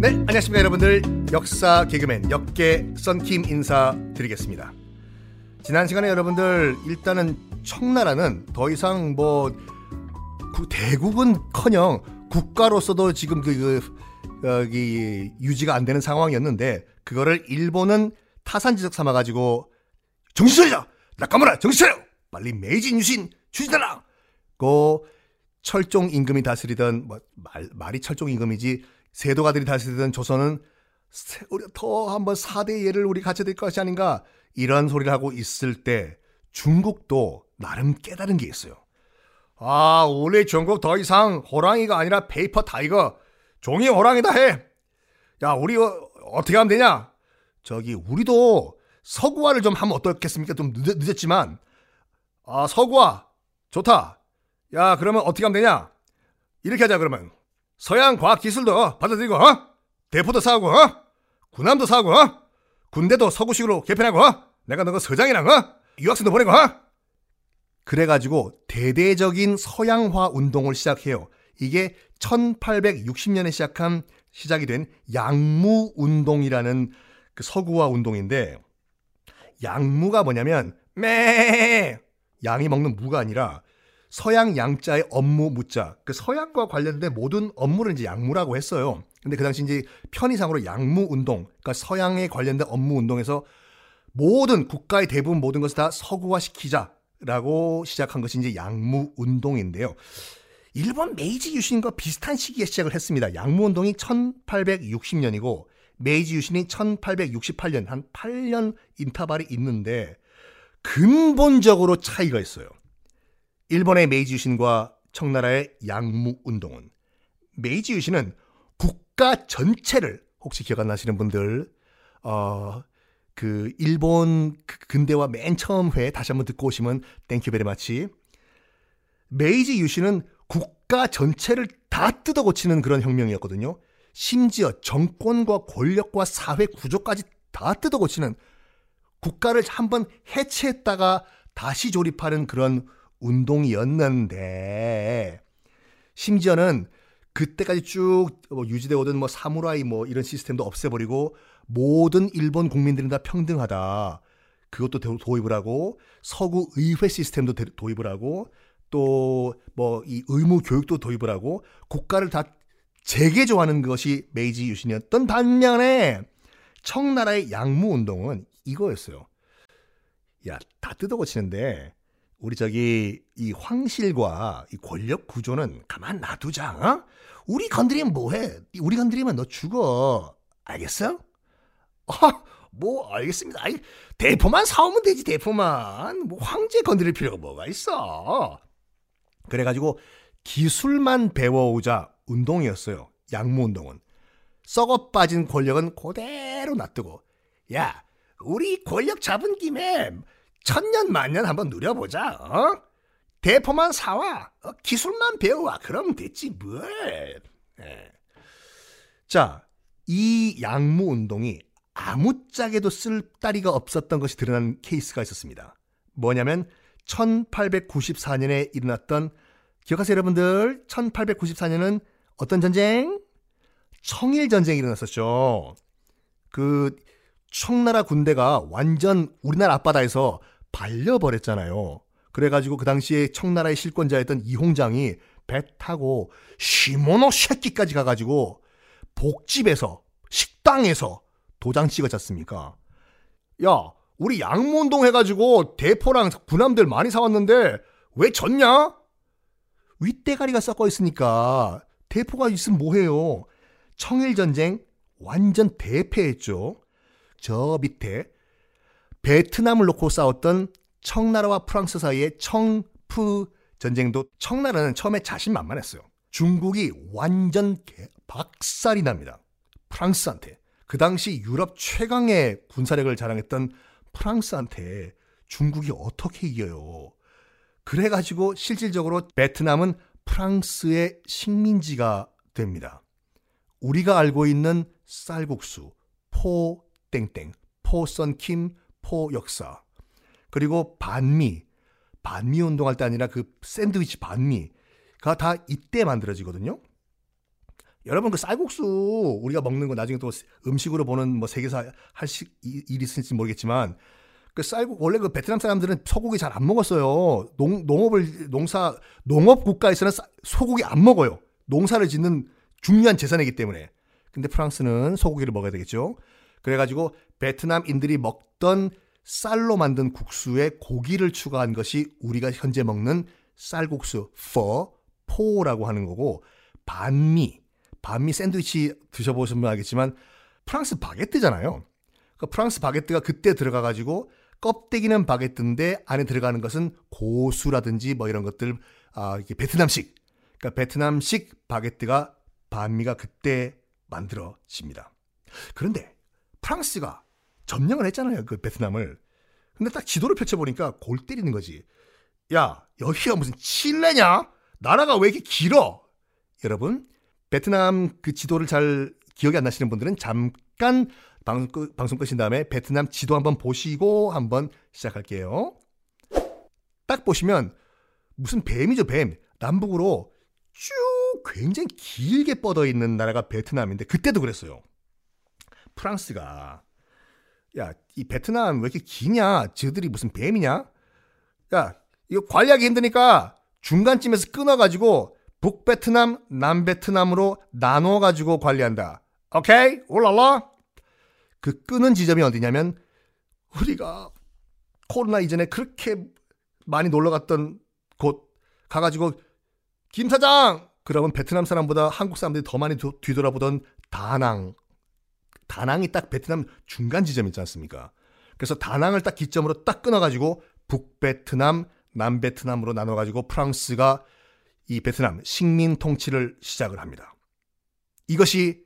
네, 안녕하십니까 여러분들. 역사 개그맨 역계 썬킴 인사드리겠습니다. 지난 시간에 여러분들 일단은 청나라는 더 이상 뭐 대국은커녕 국가로서도 지금 그, 그 여기 유지가 안 되는 상황이었는데 그거를 일본은 타산지적 삼아가지고 정신 차리자 나까마라 정신 차려 빨리 메이지 유신 추진하라 고 철종 임금이 다스리던 뭐 말, 말이 철종 임금이지 세도가들이 다스리던 조선은 우리 더 한번 사대 예를 우리 갖춰야 될 것이 아닌가 이런 소리를 하고 있을 때 중국도 나름 깨달은 게 있어요. 아, 우리 중국 더 이상 호랑이가 아니라 paper tiger, 종이 호랑이다 해. 야, 우리 어, 어떻게 하면 되냐? 저기 우리도 서구화를 좀 하면 어떻겠습니까? 좀 늦, 늦었지만 아, 서구화 좋다. 야, 그러면 어떻게 하면 되냐? 이렇게 하자 그러면 서양 과학 기술도 받아들이고 어? 대포도 사고 어? 군함도 사고 어? 군대도 서구식으로 개편하고 어? 내가 너가 서장이랑 어? 유학생도 보내고 어? 그래가지고 대대적인 서양화 운동을 시작해요. 이게 1860년에 시작한 시작이 된 양무 운동이라는 그 서구화 운동인데 양무가 뭐냐면 매 양이 먹는 무가 아니라 서양 양자의 업무 무자 그 서양과 관련된 모든 업무를 이제 양무라고 했어요. 근데 그 당시 이제 편의상으로 양무 운동 그러니까 서양에 관련된 업무 운동에서 모든 국가의 대부분 모든 것을 다 서구화 시키자라고 시작한 것이 이제 양무 운동인데요. 일본 메이지 유신과 비슷한 시기에 시작을 했습니다. 양무 운동이 1860년이고 메이지 유신이 1868년 한 8년 인터벌이 있는데 근본적으로 차이가 있어요. 일본의 메이지 유신과 청나라의 양무 운동은 메이지 유신은 국가 전체를 혹시 기억 안 나시는 분들 어, 그 일본 그 근대화 맨 처음 회 다시 한번 듣고 오시면 thank you very much 메이지 유신은 국가 전체를 다 뜯어 고치는 그런 혁명이었거든요. 심지어 정권과 권력과 사회 구조까지 다 뜯어 고치는 국가를 한번 해체했다가 다시 조립하는 그런 운동이었는데 심지어는 그때까지 쭉뭐 유지되어 오던 뭐 사무라이 뭐 이런 시스템도 없애버리고 모든 일본 국민들은 다 평등하다. 그것도 도입을 하고 서구 의회 시스템도 도입을 하고 또 뭐 이 의무 교육도 도입을 하고 국가를 다 재개조하는 것이 메이지 유신이었던 반면에 청나라의 양무 운동은 이거였어요. 야, 다 뜯어고치는데 우리 저기 이 황실과 이 권력 구조는 가만 놔두자. 어? 우리 건드리면 뭐해? 우리 건드리면 너 죽어. 알겠어? 어, 뭐 알겠습니다. 아이, 대포만 사오면 되지 대포만. 뭐 황제 건드릴 필요가 뭐가 있어. 그래가지고 기술만 배워오자 운동이었어요. 양무 운동은. 썩어 빠진 권력은 그대로 놔두고 야 우리 권력 잡은 김에 천년 만년 한번 누려보자. 어? 대포만 사와. 어? 기술만 배워와. 그럼 됐지 뭘. 예. 자, 이 양무 운동이 아무짝에도 쓸다리가 없었던 것이 드러난 케이스가 있었습니다. 뭐냐면 1894년에 일어났던 기억하세요 여러분들? 1894년은 어떤 전쟁? 청일 전쟁이 일어났었죠. 그 청나라 군대가 완전 우리나라 앞바다에서 발려버렸잖아요. 그래가지고 그 당시에 청나라의 실권자였던 이홍장이 배 타고 시모노 새끼까지 가가지고 복집에서 식당에서 도장 찍었지 않습니까? 야, 우리 양문동 해가지고 대포랑 군함들 많이 사왔는데 왜 졌냐? 윗대가리가 섞어 있으니까 대포가 있으면 뭐해요? 청일전쟁 완전 대패했죠. 저 밑에 베트남을 놓고 싸웠던 청나라와 프랑스 사이의 청푸 전쟁도 청나라는 처음에 자신만만했어요. 중국이 완전 박살이 납니다. 프랑스한테. 그 당시 유럽 최강의 군사력을 자랑했던 프랑스한테 중국이 어떻게 이겨요? 그래가지고 실질적으로 베트남은 프랑스의 식민지가 됩니다. 우리가 알고 있는 쌀국수, 포 땡땡, 포 썬킴, 포 역사, 그리고 반미, 반미 운동할 때 아니라 그 샌드위치 반미, 다 이때 만들어지거든요. 여러분 그 쌀국수 우리가 먹는 거 나중에 또 음식으로 보는 뭐 세계사 할 시, 일이 있을지 모르겠지만 그 쌀국 원래 그 베트남 사람들은 소고기 잘 안 먹었어요. 농 농업을 농사 농업 국가에서는 소고기 안 먹어요. 농사를 짓는 중요한 재산이기 때문에. 근데 프랑스는 소고기를 먹어야 되겠죠. 그래가지고 베트남인들이 먹던 쌀로 만든 국수에 고기를 추가한 것이 우리가 현재 먹는 쌀국수, 퍼, 포라고 하는 거고 반미, 반미 샌드위치 드셔보시면 알겠지만 프랑스 바게트잖아요. 그 프랑스 바게트가 그때 들어가가지고 껍데기는 바게트인데 안에 들어가는 것은 고수라든지 뭐 이런 것들 아 이게 베트남식 그러니까 베트남식 바게트가 반미가 그때 만들어집니다. 그런데 프랑스가 점령을 했잖아요. 그 베트남을. 근데 딱 지도를 펼쳐보니까 골 때리는 거지. 야, 여기가 무슨 칠레냐? 나라가 왜 이렇게 길어? 여러분, 베트남 그 지도를 잘 기억이 안 나시는 분들은 잠깐 방송, 끄, 방송 끄신 다음에 베트남 지도 한번 보시고 한번 시작할게요. 딱 보시면 무슨 뱀이죠, 뱀. 남북으로 쭉 굉장히 길게 뻗어 있는 나라가 베트남인데 그때도 그랬어요. 프랑스가 야, 이 베트남 왜 이렇게 기냐? 저들이 무슨 뱀이냐? 야, 이거 관리하기 힘드니까 중간쯤에서 끊어가지고 북베트남, 남베트남으로 나눠가지고 관리한다. 오케이? 올라라? 그 끄는 지점이 어디냐면 우리가 코로나 이전에 그렇게 많이 놀러 갔던 곳 가가지고 김 사장 그러면 베트남 사람보다 한국 사람들이 더 많이 뒤돌아보던 다낭 다낭이 딱 베트남 중간 지점 있지 않습니까? 그래서 다낭을 딱 기점으로 딱 끊어가지고 북베트남, 남베트남으로 나눠가지고 프랑스가 이 베트남 식민 통치를 시작을 합니다. 이것이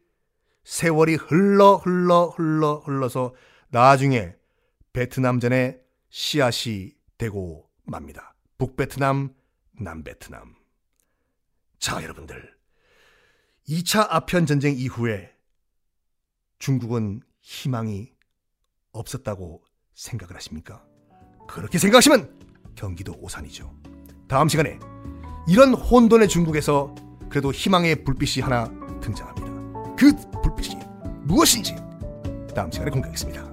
세월이 흘러 흘러 흘러 흘러서 나중에 베트남전의 씨앗이 되고 맙니다. 북베트남, 남베트남. 자, 여러분들. 2차 아편 전쟁 이후에 중국은 희망이 없었다고 생각을 하십니까? 그렇게 생각하시면 경기도 오산이죠. 다음 시간에 이런 혼돈의 중국에서 그래도 희망의 불빛이 하나 등장합니다. 그 불빛이 무엇인지 다음 시간에 공개하겠습니다.